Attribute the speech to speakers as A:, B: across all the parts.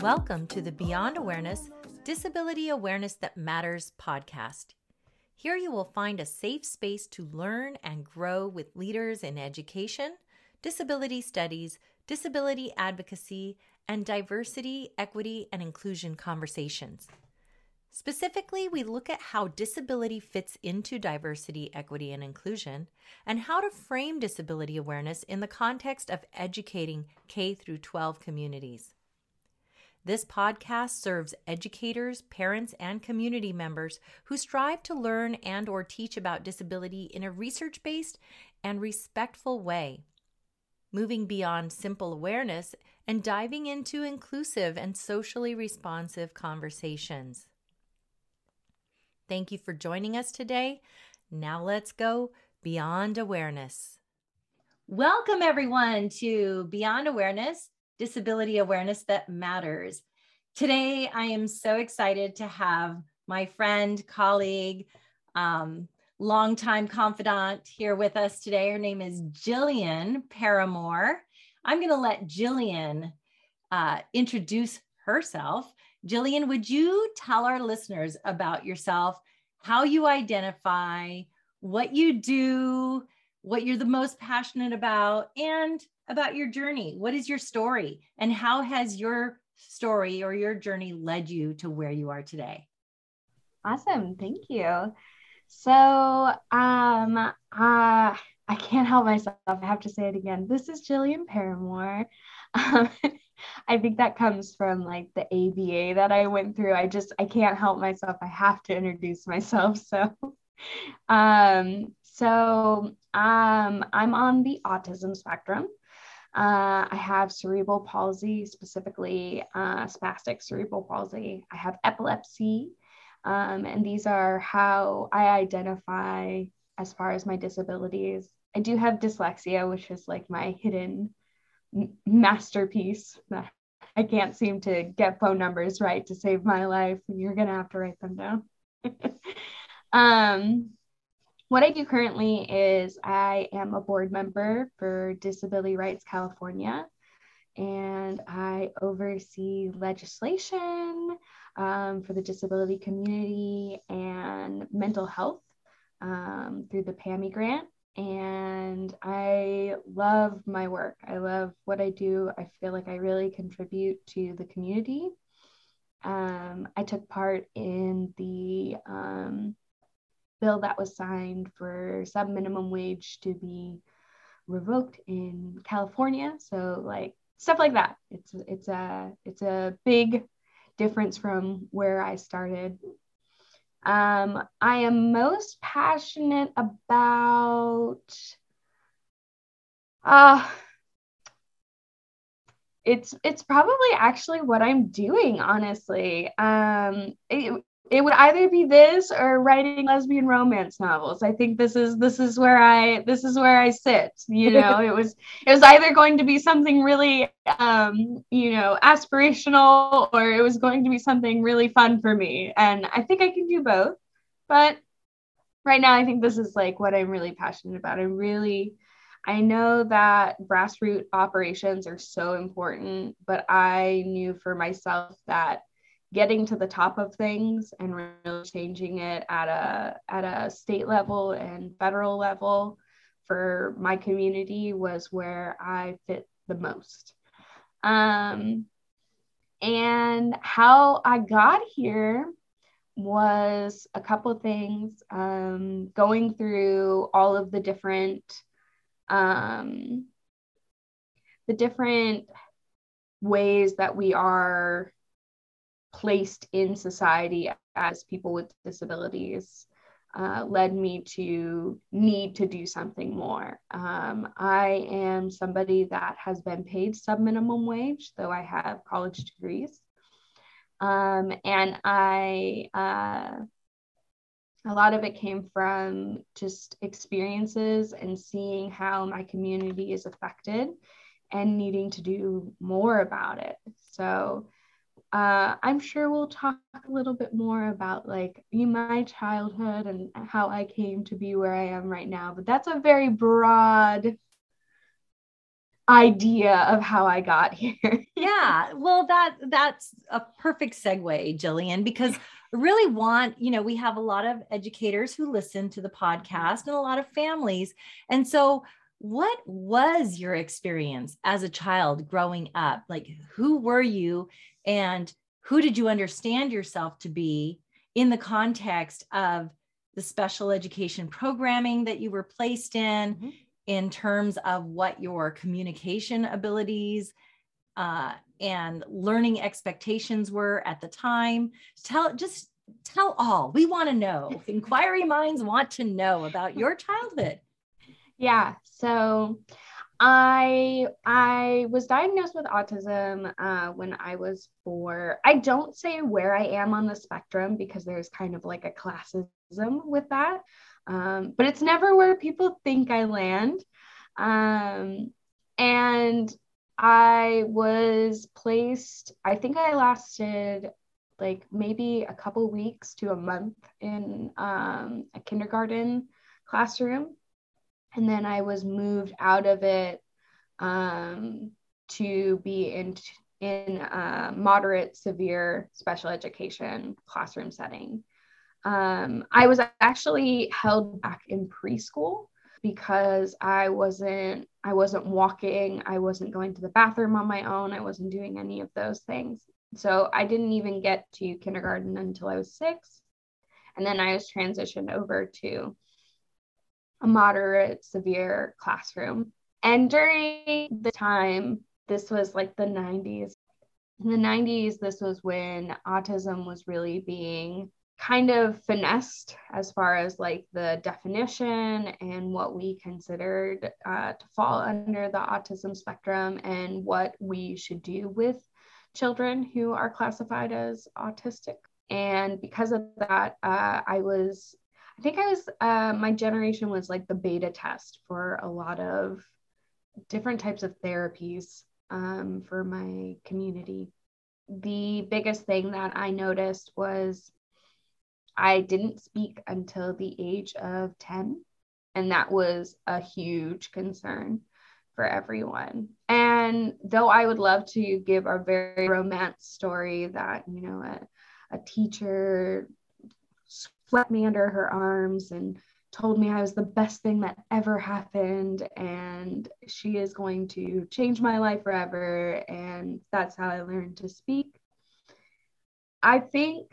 A: Welcome to the Beyond Awareness Disability Awareness That Matters podcast. Here you will find a safe space to learn and grow with leaders in education, disability studies, disability advocacy, and diversity, equity, and inclusion conversations. Specifically, we look at how disability fits into diversity, equity, and inclusion, and how to frame disability awareness in the context of educating K through 12 communities. This podcast serves educators, parents, and community members who strive to learn and or teach about disability in a research-based and respectful way moving beyond simple awareness and diving into inclusive and socially responsive conversations. Thank you for joining us today. Now let's go beyond awareness. Welcome, everyone, to Beyond Awareness Disability Awareness That Matters. Today, I am so excited to have my friend, colleague, um, longtime confidant here with us today. Her name is Jillian Parramore. I'm going to let Jillian uh, introduce herself. Jillian, would you tell our listeners about yourself, how you identify, what you do, what you're the most passionate about, and about your journey? What is your story, and how has your story or your journey led you to where you are today?
B: Awesome. Thank you. So, um, uh, I can't help myself. I have to say it again. This is Jillian Parramore. Um, I think that comes from like the ABA that I went through. I just I can't help myself. I have to introduce myself. So, um, so um, I'm on the autism spectrum. Uh, I have cerebral palsy, specifically uh, spastic cerebral palsy. I have epilepsy, um, and these are how I identify as far as my disabilities. I do have dyslexia, which is like my hidden masterpiece I can't seem to get phone numbers right to save my life. And you're going to have to write them down. um, what I do currently is I am a board member for Disability Rights California, and I oversee legislation um, for the disability community and mental health um, through the PAIMI grant. And I love my work. I love what I do. I feel like I really contribute to the community. Um, I took part in the um, bill that was signed for sub minimum wage to be revoked in California. So like stuff like that. It's it's a it's a big difference from where I started. Um, I am most passionate about uh it's it's probably actually what I'm doing honestly. Um it would either be this or writing lesbian romance novels. I think this is this is where i this is where i sit you know? It was it was either going to be something really um you know aspirational or it was going to be something really fun for me. And i think i can do both. But right now i think this is like what i'm really passionate about. I really I know that grassroots operations are so important, but I knew for myself that getting to the top of things and really changing it at a at a state level and federal level for my community was where I fit the most. Um, and how I got here was a couple things um, going through all of the different um, the different ways that we are placed in society as people with disabilities uh, led me to need to do something more. Um, I am somebody that has been paid sub minimum wage, though I have college degrees. Um, and I, uh, a lot of it came from just experiences and seeing how my community is affected and needing to do more about it. So, uh, I'm sure we'll talk a little bit more about like my childhood and how I came to be where I am right now. But that's a very broad idea of how I got here.
A: yeah. Well, that that's a perfect segue, Jillian, because I really want, you know, we have a lot of educators who listen to the podcast and a lot of families. And so what was your experience as a child growing up? Like who were you and who did you understand yourself to be in the context of the special education programming that you were placed in? Mm-hmm in terms of what your communication abilities uh, and learning expectations were at the time. Tell just tell all. We want to know. Inquiry minds want to know about your childhood.
B: Yeah. So I I was diagnosed with autism uh, when I was four. I don't say where I am on the spectrum because there's kind of like a classism with that. Um, but it's never where people think I land. Um, and I was placed, I think I lasted like maybe a couple weeks to a month in um, a kindergarten classroom. And then I was moved out of it um, to be in, in a moderate, severe special education classroom setting. Um, I was actually held back in preschool because I wasn't I wasn't walking, I wasn't going to the bathroom on my own, I wasn't doing any of those things. So I didn't even get to kindergarten until I was 6. And then I was transitioned over to a moderate severe classroom. And during the time, this was like the 90s. In the 90s, this was when autism was really being kind of finessed as far as like the definition and what we considered uh, to fall under the autism spectrum and what we should do with children who are classified as autistic. And because of that, uh, I was, I think I was, uh, my generation was like the beta test for a lot of different types of therapies um, for my community. The biggest thing that I noticed was I didn't speak until the age of 10. And that was a huge concern for everyone. And though I would love to give a very romance story that, you know, a, a teacher swept me under her arms and told me I was the best thing that ever happened and she is going to change my life forever. And that's how I learned to speak. I think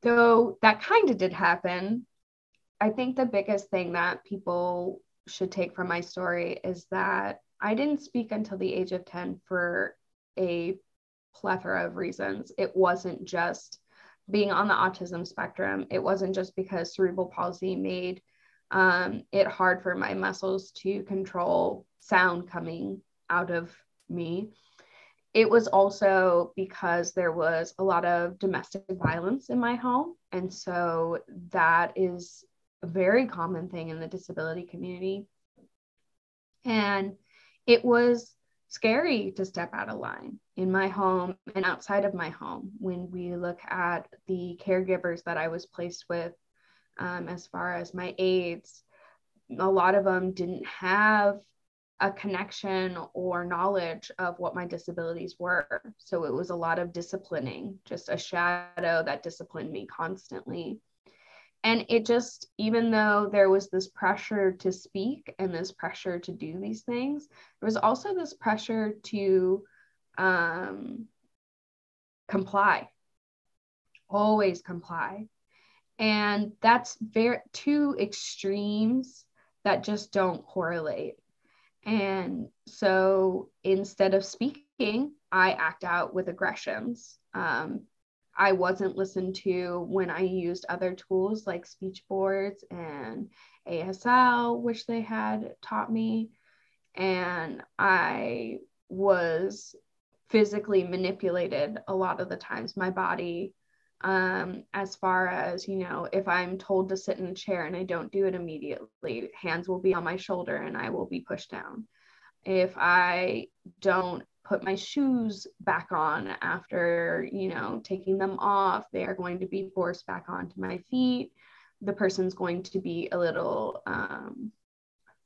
B: though that kind of did happen, I think the biggest thing that people should take from my story is that I didn't speak until the age of 10 for a plethora of reasons. It wasn't just being on the autism spectrum, it wasn't just because cerebral palsy made um, it hard for my muscles to control sound coming out of me it was also because there was a lot of domestic violence in my home. And so that is a very common thing in the disability community. And it was scary to step out of line in my home and outside of my home when we look at the caregivers that I was placed with, um, as far as my aides. A lot of them didn't have a connection or knowledge of what my disabilities were. So it was a lot of disciplining, just a shadow that disciplined me constantly. And it just, even though there was this pressure to speak and this pressure to do these things, there was also this pressure to um, comply, always comply. And that's very two extremes that just don't correlate and so instead of speaking, I act out with aggressions. Um, I wasn't listened to when I used other tools like speech boards and ASL, which they had taught me. And I was physically manipulated a lot of the times. My body um, as far as you know if i'm told to sit in a chair and i don't do it immediately hands will be on my shoulder and i will be pushed down if i don't put my shoes back on after you know taking them off they are going to be forced back onto my feet the person's going to be a little um,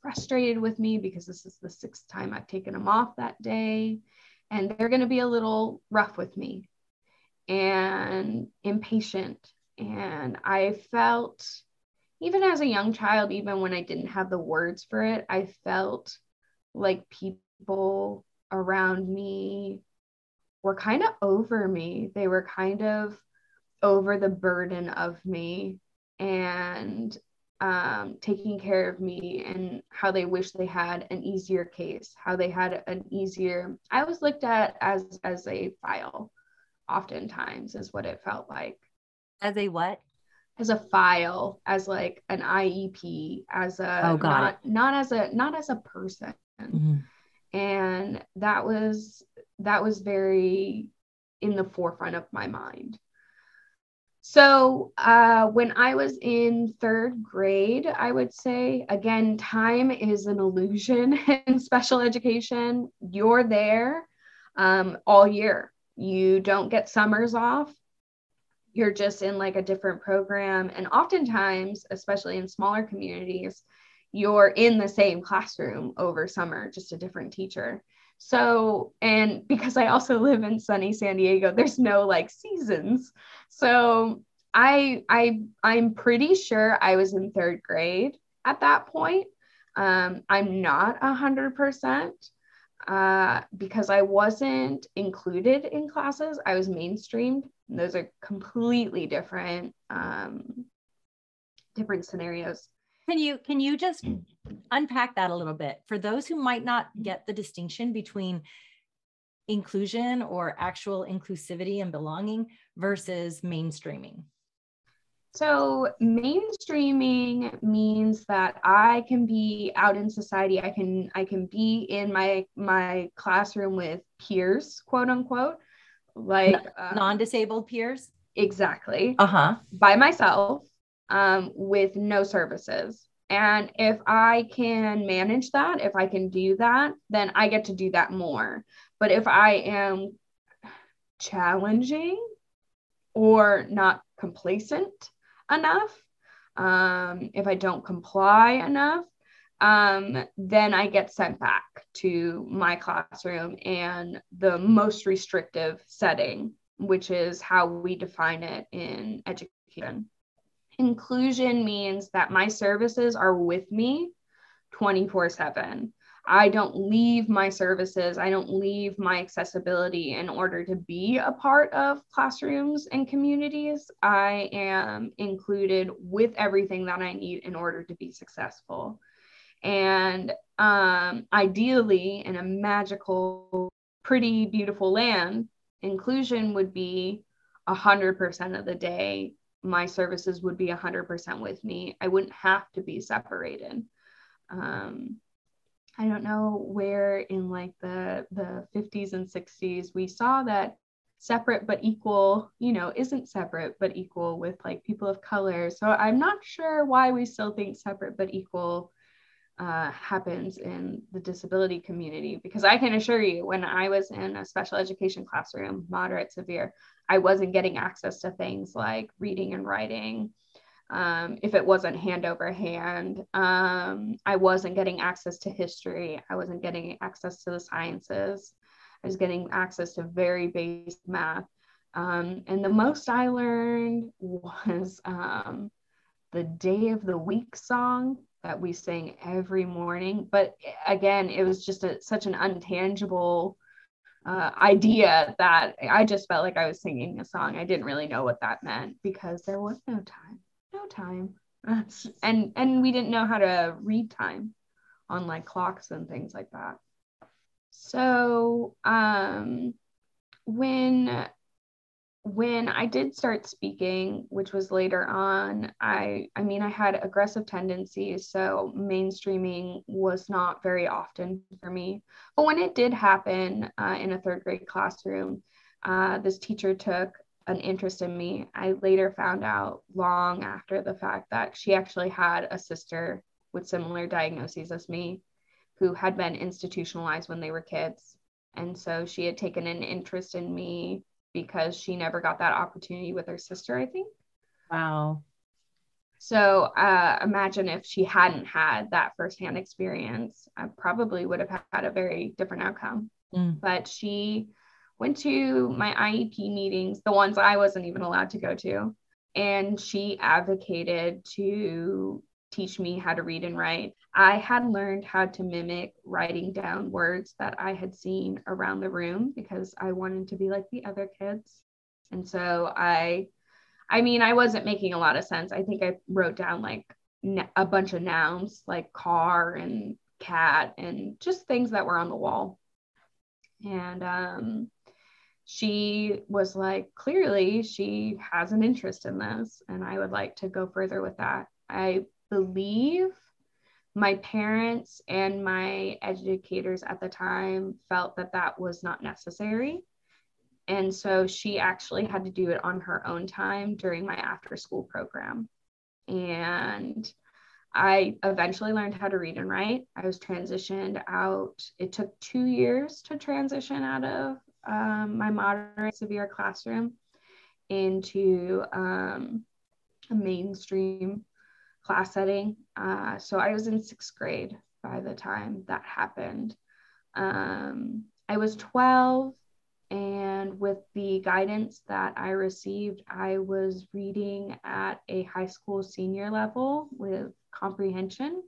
B: frustrated with me because this is the sixth time I've taken them off that day. And they're going to be a little rough with me and impatient. And I felt, even as a young child, even when I didn't have the words for it, I felt like people around me were kind of over me. They were kind of over the burden of me and um, taking care of me and how they wish they had an easier case, how they had an easier. I was looked at as as a file, oftentimes is what it felt like.
A: As a what?
B: As a file, as like an IEP, as a
A: oh,
B: not,
A: it.
B: not as a not as a person.
A: Mm-hmm.
B: And that was that was very in the forefront of my mind. So, uh, when I was in third grade, I would say, again, time is an illusion in special education. You're there um, all year. You don't get summers off. You're just in like a different program. And oftentimes, especially in smaller communities, you're in the same classroom over summer, just a different teacher. So, and because I also live in sunny San Diego, there's no like seasons. So, I I I'm pretty sure I was in 3rd grade at that point. Um, I'm not a hundred percent uh, because I wasn't included in classes. I was mainstreamed. those are completely different um, different scenarios.
A: Can you can you just unpack that a little bit for those who might not get the distinction between inclusion or actual inclusivity and belonging versus mainstreaming?
B: So mainstreaming means that I can be out in society. I can I can be in my my classroom with peers, quote unquote, like
A: uh, non-disabled peers.
B: Exactly.
A: Uh huh.
B: By myself, um, with no services. And if I can manage that, if I can do that, then I get to do that more. But if I am challenging or not complacent enough, um, if I don't comply enough, um, then I get sent back to my classroom and the most restrictive setting, which is how we define it in education. Inclusion means that my services are with me 24 7. I don't leave my services, I don't leave my accessibility in order to be a part of classrooms and communities. I am included with everything that I need in order to be successful. And um, ideally, in a magical, pretty, beautiful land, inclusion would be 100% of the day my services would be 100% with me. I wouldn't have to be separated. Um, I don't know where in like the the 50s and 60s we saw that separate but equal, you know, isn't separate but equal with like people of color. So I'm not sure why we still think separate but equal uh, happens in the disability community because I can assure you, when I was in a special education classroom, moderate, severe, I wasn't getting access to things like reading and writing. Um, if it wasn't hand over hand, um, I wasn't getting access to history. I wasn't getting access to the sciences. I was getting access to very basic math. Um, and the most I learned was um, the day of the week song that we sing every morning. But again, it was just a, such an untangible uh, idea that I just felt like I was singing a song. I didn't really know what that meant because there was no time, no time, and and we didn't know how to read time on like clocks and things like that. So um, when when I did start speaking, which was later on, I I mean I had aggressive tendencies, so mainstreaming was not very often for me. But when it did happen uh, in a third grade classroom, uh, this teacher took an interest in me. I later found out long after the fact that she actually had a sister with similar diagnoses as me, who had been institutionalized when they were kids, and so she had taken an interest in me because she never got that opportunity with her sister, I think.
A: Wow.
B: So uh, imagine if she hadn't had that firsthand experience, I probably would have had a very different outcome. Mm. But she went to my IEP meetings, the ones I wasn't even allowed to go to, and she advocated to teach me how to read and write. I had learned how to mimic writing down words that I had seen around the room because I wanted to be like the other kids. And so I I mean, I wasn't making a lot of sense. I think I wrote down like a bunch of nouns like car and cat and just things that were on the wall. And um, she was like, clearly, she has an interest in this, and I would like to go further with that. I believe my parents and my educators at the time felt that that was not necessary. And so she actually had to do it on her own time during my after school program. And I eventually learned how to read and write. I was transitioned out. It took two years to transition out of um, my moderate severe classroom into um, a mainstream class setting. Uh, so I was in sixth grade by the time that happened. Um, I was 12 and with the guidance that I received, I was reading at a high school senior level with comprehension.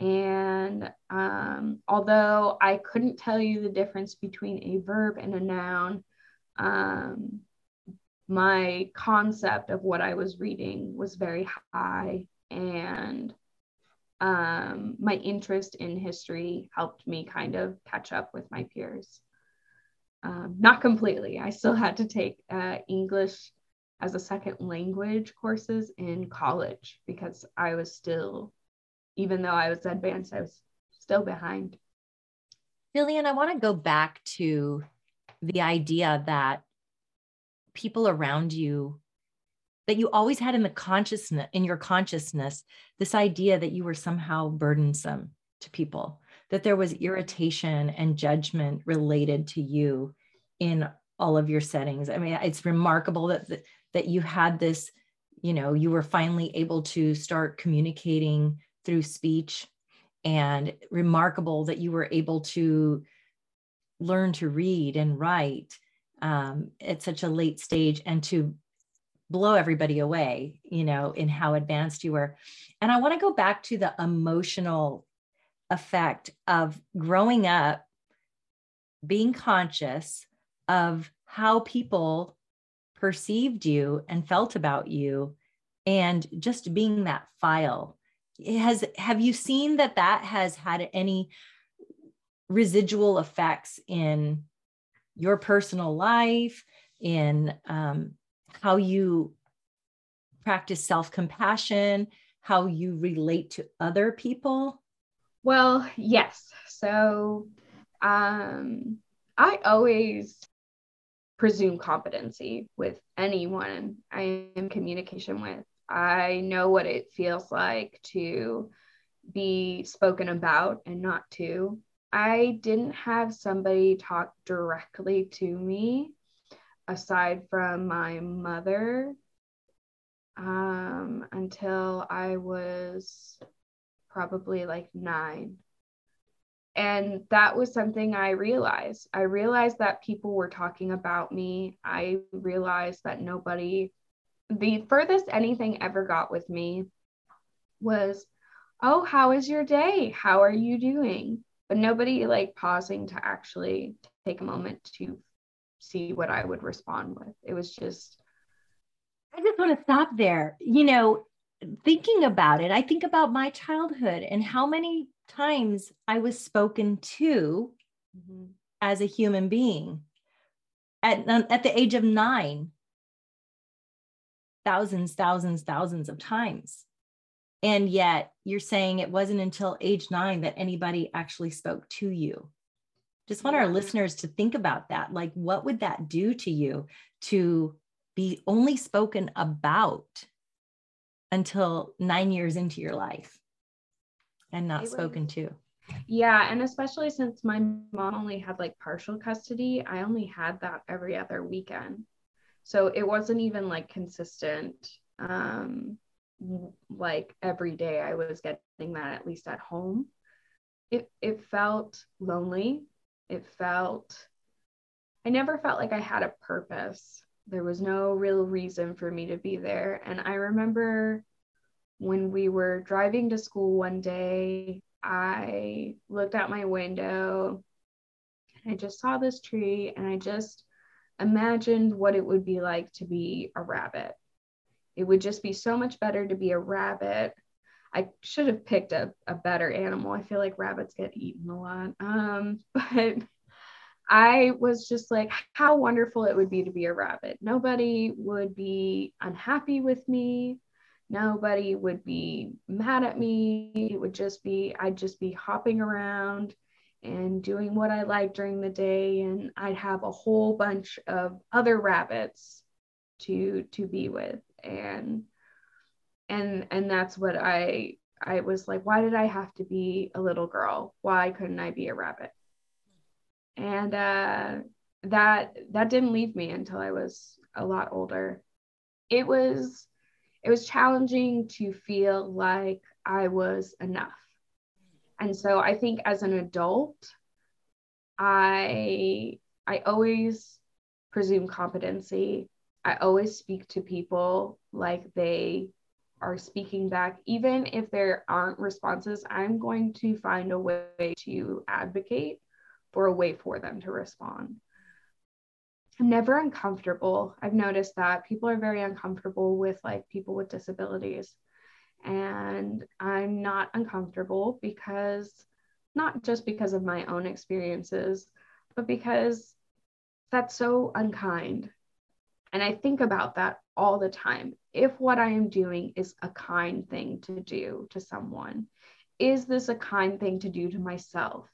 B: And um, although I couldn't tell you the difference between a verb and a noun, um, my concept of what I was reading was very high. And um, my interest in history helped me kind of catch up with my peers um, not completely. I still had to take uh, English as a second language courses in college because I was still, even though I was advanced, I was still behind.
A: Jillian, I want to go back to the idea that people around you that you always had in the consciousness in your consciousness this idea that you were somehow burdensome to people that there was irritation and judgment related to you in all of your settings. I mean, it's remarkable that that you had this, you know, you were finally able to start communicating through speech and remarkable that you were able to learn to read and write um, at such a late stage and to blow everybody away, you know, in how advanced you were. And I want to go back to the emotional effect of growing up being conscious of how people perceived you and felt about you and just being that file has have you seen that that has had any residual effects in your personal life in um, how you practice self-compassion how you relate to other people
B: well, yes. So um, I always presume competency with anyone I am in communication with. I know what it feels like to be spoken about and not to. I didn't have somebody talk directly to me aside from my mother um, until I was probably like nine. And that was something I realized. I realized that people were talking about me. I realized that nobody, the furthest anything ever got with me was, Oh, how is your day? How are you doing? But nobody like pausing to actually take a moment to see what I would respond with. It was just,
A: I just want to stop there. You know, thinking about it, I think about my childhood and how many times I was spoken to mm-hmm. as a human being at, at the age of nine. Thousands, thousands, thousands of times. And yet you're saying it wasn't until age nine that anybody actually spoke to you. Just want our listeners to think about that. Like, what would that do to you to be only spoken about until nine years into your life and not spoken to.
B: Yeah. And especially since my mom only had like partial custody, I only had that every other weekend. So it wasn't even like consistent. Um, like every day I was getting that at least at home. It it felt lonely. It felt I never felt like I had a purpose. There was no real reason for me to be there. And I remember when we were driving to school one day, I looked out my window and I just saw this tree and I just imagined what it would be like to be a rabbit. It would just be so much better to be a rabbit. I should have picked a, a better animal. I feel like rabbits get eaten a lot. Um, but I was just like, how wonderful it would be to be a rabbit. Nobody would be unhappy with me. Nobody would be mad at me. It would just be, I'd just be hopping around and doing what I like during the day. And I'd have a whole bunch of other rabbits to to be with. And and and that's what I I was like, why did I have to be a little girl? Why couldn't I be a rabbit? And uh that that didn't leave me until I was a lot older. It was it was challenging to feel like I was enough. And so I think as an adult, I I always presume competency. I always speak to people like they are speaking back. Even if there aren't responses, I'm going to find a way to advocate for a way for them to respond. I'm never uncomfortable. I've noticed that people are very uncomfortable with like people with disabilities. And I'm not uncomfortable because not just because of my own experiences, but because that's so unkind. And I think about that all the time. If what I am doing is a kind thing to do to someone, is this a kind thing to do to myself?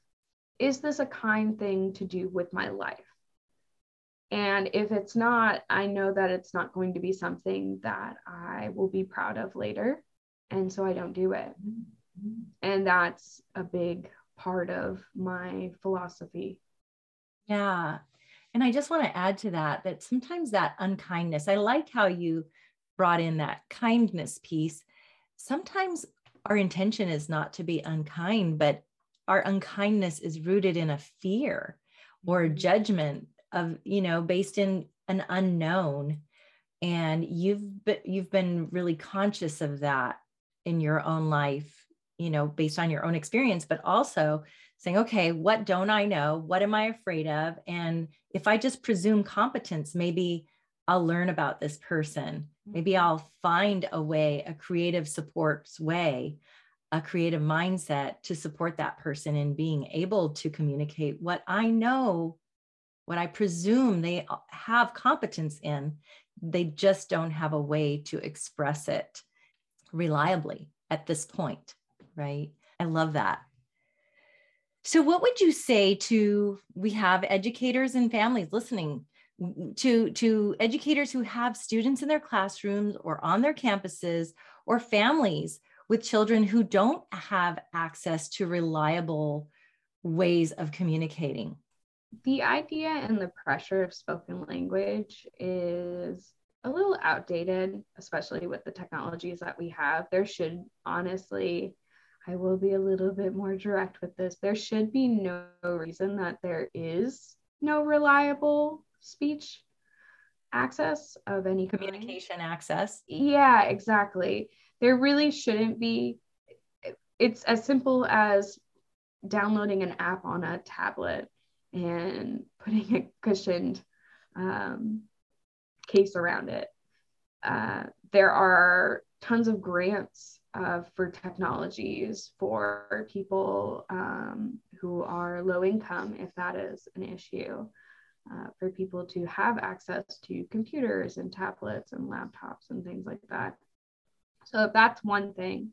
B: Is this a kind thing to do with my life? And if it's not, I know that it's not going to be something that I will be proud of later. And so I don't do it. And that's a big part of my philosophy.
A: Yeah. And I just want to add to that that sometimes that unkindness, I like how you brought in that kindness piece. Sometimes our intention is not to be unkind, but our unkindness is rooted in a fear or mm-hmm. judgment of you know based in an unknown and you've been, you've been really conscious of that in your own life you know based on your own experience but also saying okay what don't i know what am i afraid of and if i just presume competence maybe i'll learn about this person maybe mm-hmm. i'll find a way a creative supports way a creative mindset to support that person in being able to communicate what i know what I presume they have competence in, they just don't have a way to express it reliably at this point, right? I love that. So, what would you say to we have educators and families listening to to educators who have students in their classrooms or on their campuses or families with children who don't have access to reliable ways of communicating?
B: the idea and the pressure of spoken language is a little outdated, especially with the technologies that we have. There should honestly, I will be a little bit more direct with this. There should be no reason that there is no reliable speech access of any
A: communication kind. access.
B: Yeah, exactly. There really shouldn't be. It's as simple as downloading an app on a tablet and putting a cushioned um, case around it. Uh, there are tons of grants uh, for technologies for people um, who are low income, if that is an issue, uh, for people to have access to computers and tablets and laptops and things like that. So, that's one thing,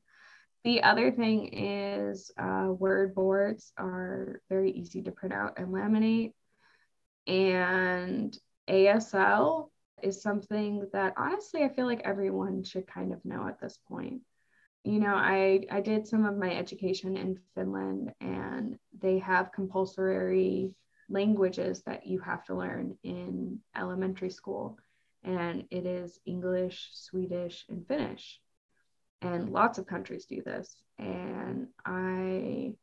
B: the other thing is uh, word boards are very easy to print out and laminate. And ASL is something that honestly I feel like everyone should kind of know at this point. You know, I, I did some of my education in Finland and they have compulsory languages that you have to learn in elementary school. And it is English, Swedish, and Finnish And lots of countries do this. And I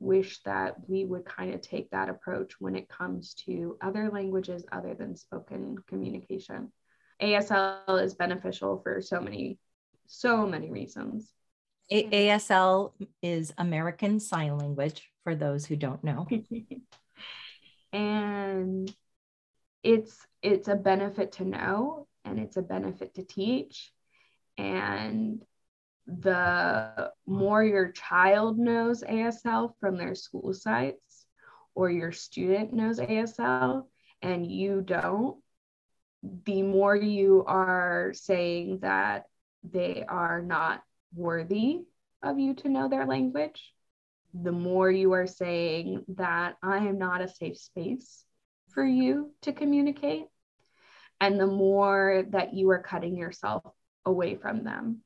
B: wish that we would kind of take that approach when it comes to other languages other than spoken communication. ASL is beneficial for so many, so many reasons.
A: A- mm-hmm. ASL is American Sign Language for those who don't know.
B: and it's it's a benefit to know and it's a benefit to teach and the more your child knows ASL from their school sites or your student knows ASL and you don't, the more you are saying that they are not worthy of you to know their language, the more you are saying that I am not a safe space for you to communicate, and the more that you are cutting yourself away from them.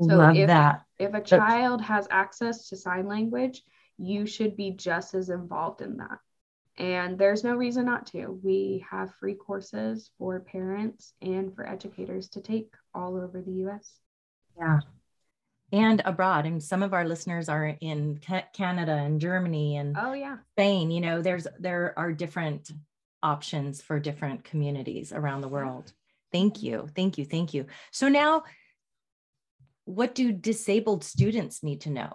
A: So Love
B: if,
A: that.
B: If a child has access to sign language, you should be just as involved in that. And there's no reason not to. We have free courses for parents and for educators to take all over the US.
A: Yeah. And abroad. And some of our listeners are in Canada and Germany and
B: oh yeah.
A: Spain. You know, there's there are different options for different communities around the world. Thank you. Thank you. Thank you. So now what do disabled students need to know?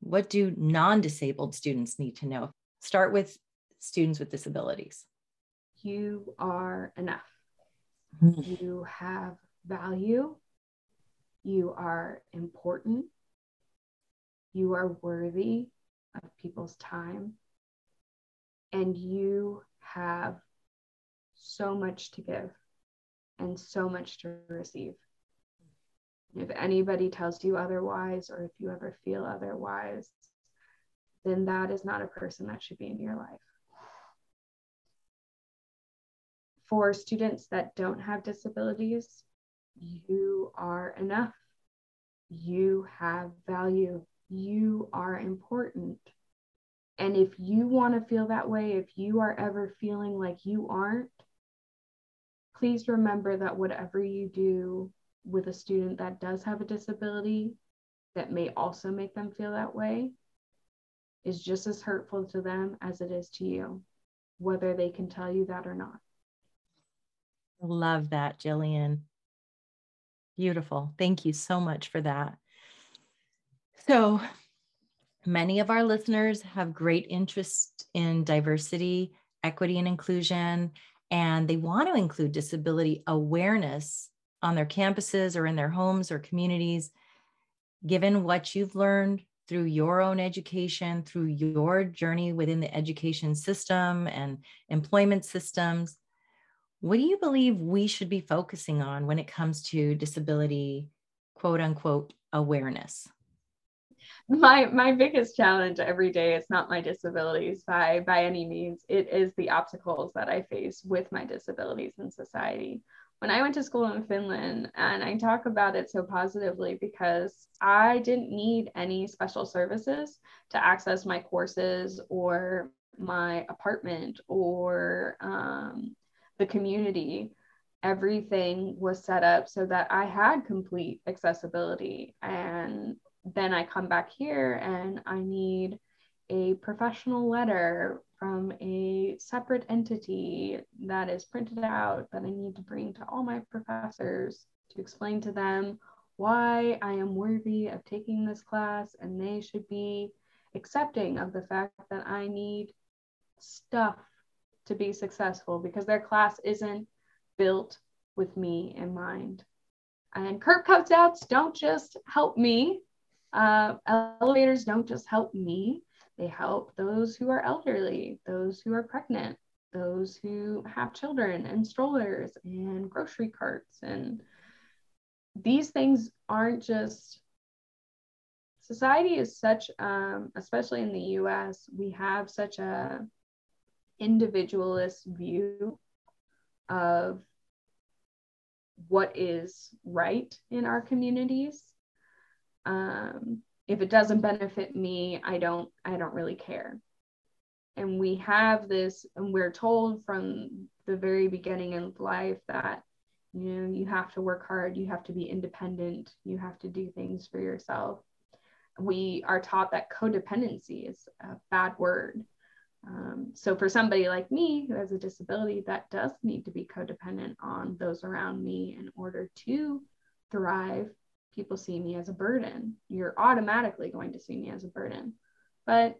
A: What do non disabled students need to know? Start with students with disabilities.
B: You are enough. Mm-hmm. You have value. You are important. You are worthy of people's time. And you have so much to give and so much to receive. If anybody tells you otherwise, or if you ever feel otherwise, then that is not a person that should be in your life. For students that don't have disabilities, you are enough. You have value. You are important. And if you want to feel that way, if you are ever feeling like you aren't, please remember that whatever you do with a student that does have a disability that may also make them feel that way is just as hurtful to them as it is to you, whether they can tell you that or not.
A: Love that, Jillian. Beautiful. Thank you so much for that. So, many of our listeners have great interest in diversity, equity, and inclusion, and they want to include disability awareness on their campuses or in their homes or communities, given what you've learned through your own education, through your journey within the education system and employment systems, what do you believe we should be focusing on when it comes to disability, quote unquote, awareness?
B: my my biggest challenge every day is not my disabilities by by any means it is the obstacles that i face with my disabilities in society when I went to school in Finland, and I talk about it so positively because I didn't need any special services to access my courses or my apartment or um, the community. Everything was set up so that I had complete accessibility. And then I come back here and I need a professional letter from a separate entity that is printed out that I need to bring to all my professors to explain to them why I am worthy of taking this class and they should be accepting of the fact that I need stuff to be successful because their class isn't built with me in mind. And curb cutouts don't just help me. Uh, elevators don't just help me. They help those who are elderly, those who are pregnant, those who have children and strollers and grocery carts. And these things aren't just society is such um, especially in the us we have such a individualist view of what is right in our communities um, if it doesn't benefit me i don't i don't really care and we have this and we're told from the very beginning of life that You know, you have to work hard, you have to be independent, you have to do things for yourself. We are taught that codependency is a bad word. Um, so, for somebody like me who has a disability, that does need to be codependent on those around me in order to thrive. People see me as a burden. You're automatically going to see me as a burden. But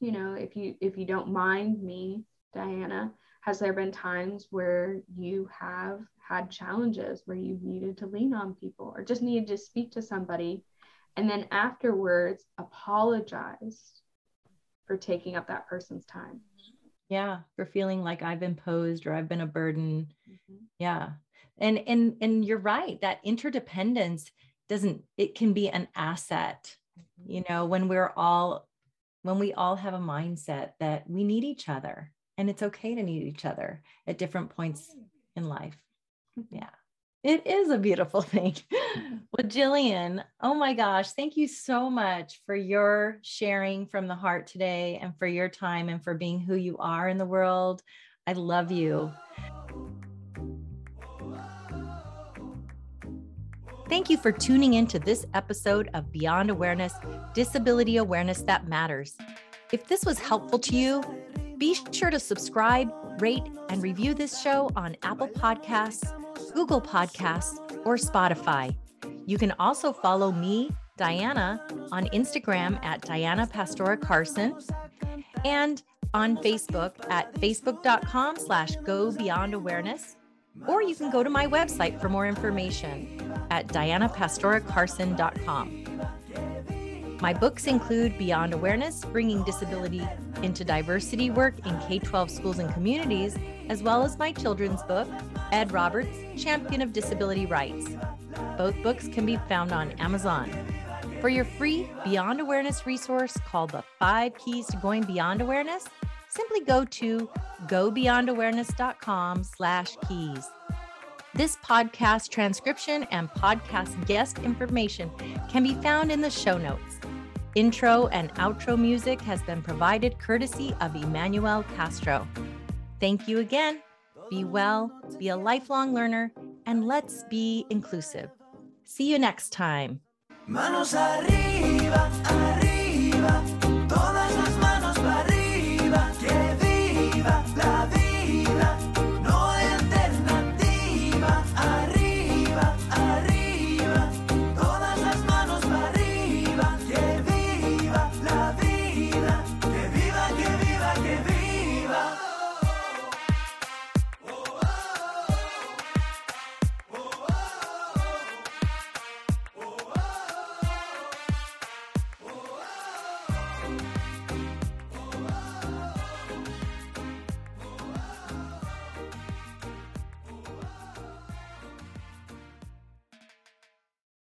B: you know, if you if you don't mind me, Diana, has there been times where you have had challenges where you've needed to lean on people or just needed to speak to somebody and then afterwards apologize for taking up that person's time?
A: Yeah, for feeling like I've imposed or I've been a burden. Mm-hmm. Yeah. And and and you're right, that interdependence doesn't it can be an asset. Mm-hmm. You know, when we're all when we all have a mindset that we need each other and it's okay to need each other at different points in life. Yeah. It is a beautiful thing. Mm. well, Jillian, oh my gosh, thank you so much for your sharing from the heart today and for your time and for being who you are in the world. I love you. Thank you for tuning in to this episode of Beyond Awareness Disability Awareness That Matters. If this was helpful to you, be sure to subscribe, rate, and review this show on Apple Podcasts, Google Podcasts, or Spotify. You can also follow me, Diana, on Instagram at Diana Pastora Carson and on Facebook at facebook.com slash go beyond awareness. Or you can go to my website for more information at dianapastoracarson.com. My books include Beyond Awareness, bringing disability into diversity work in K 12 schools and communities, as well as my children's book, Ed Roberts, Champion of Disability Rights. Both books can be found on Amazon. For your free Beyond Awareness resource called The Five Keys to Going Beyond Awareness, simply go to gobeyondawareness.com slash keys. This podcast transcription and podcast guest information can be found in the show notes. Intro and outro music has been provided courtesy of Emmanuel Castro. Thank you again. Be well, be a lifelong learner, and let's be inclusive. See you next time. Manos arriba, arriba,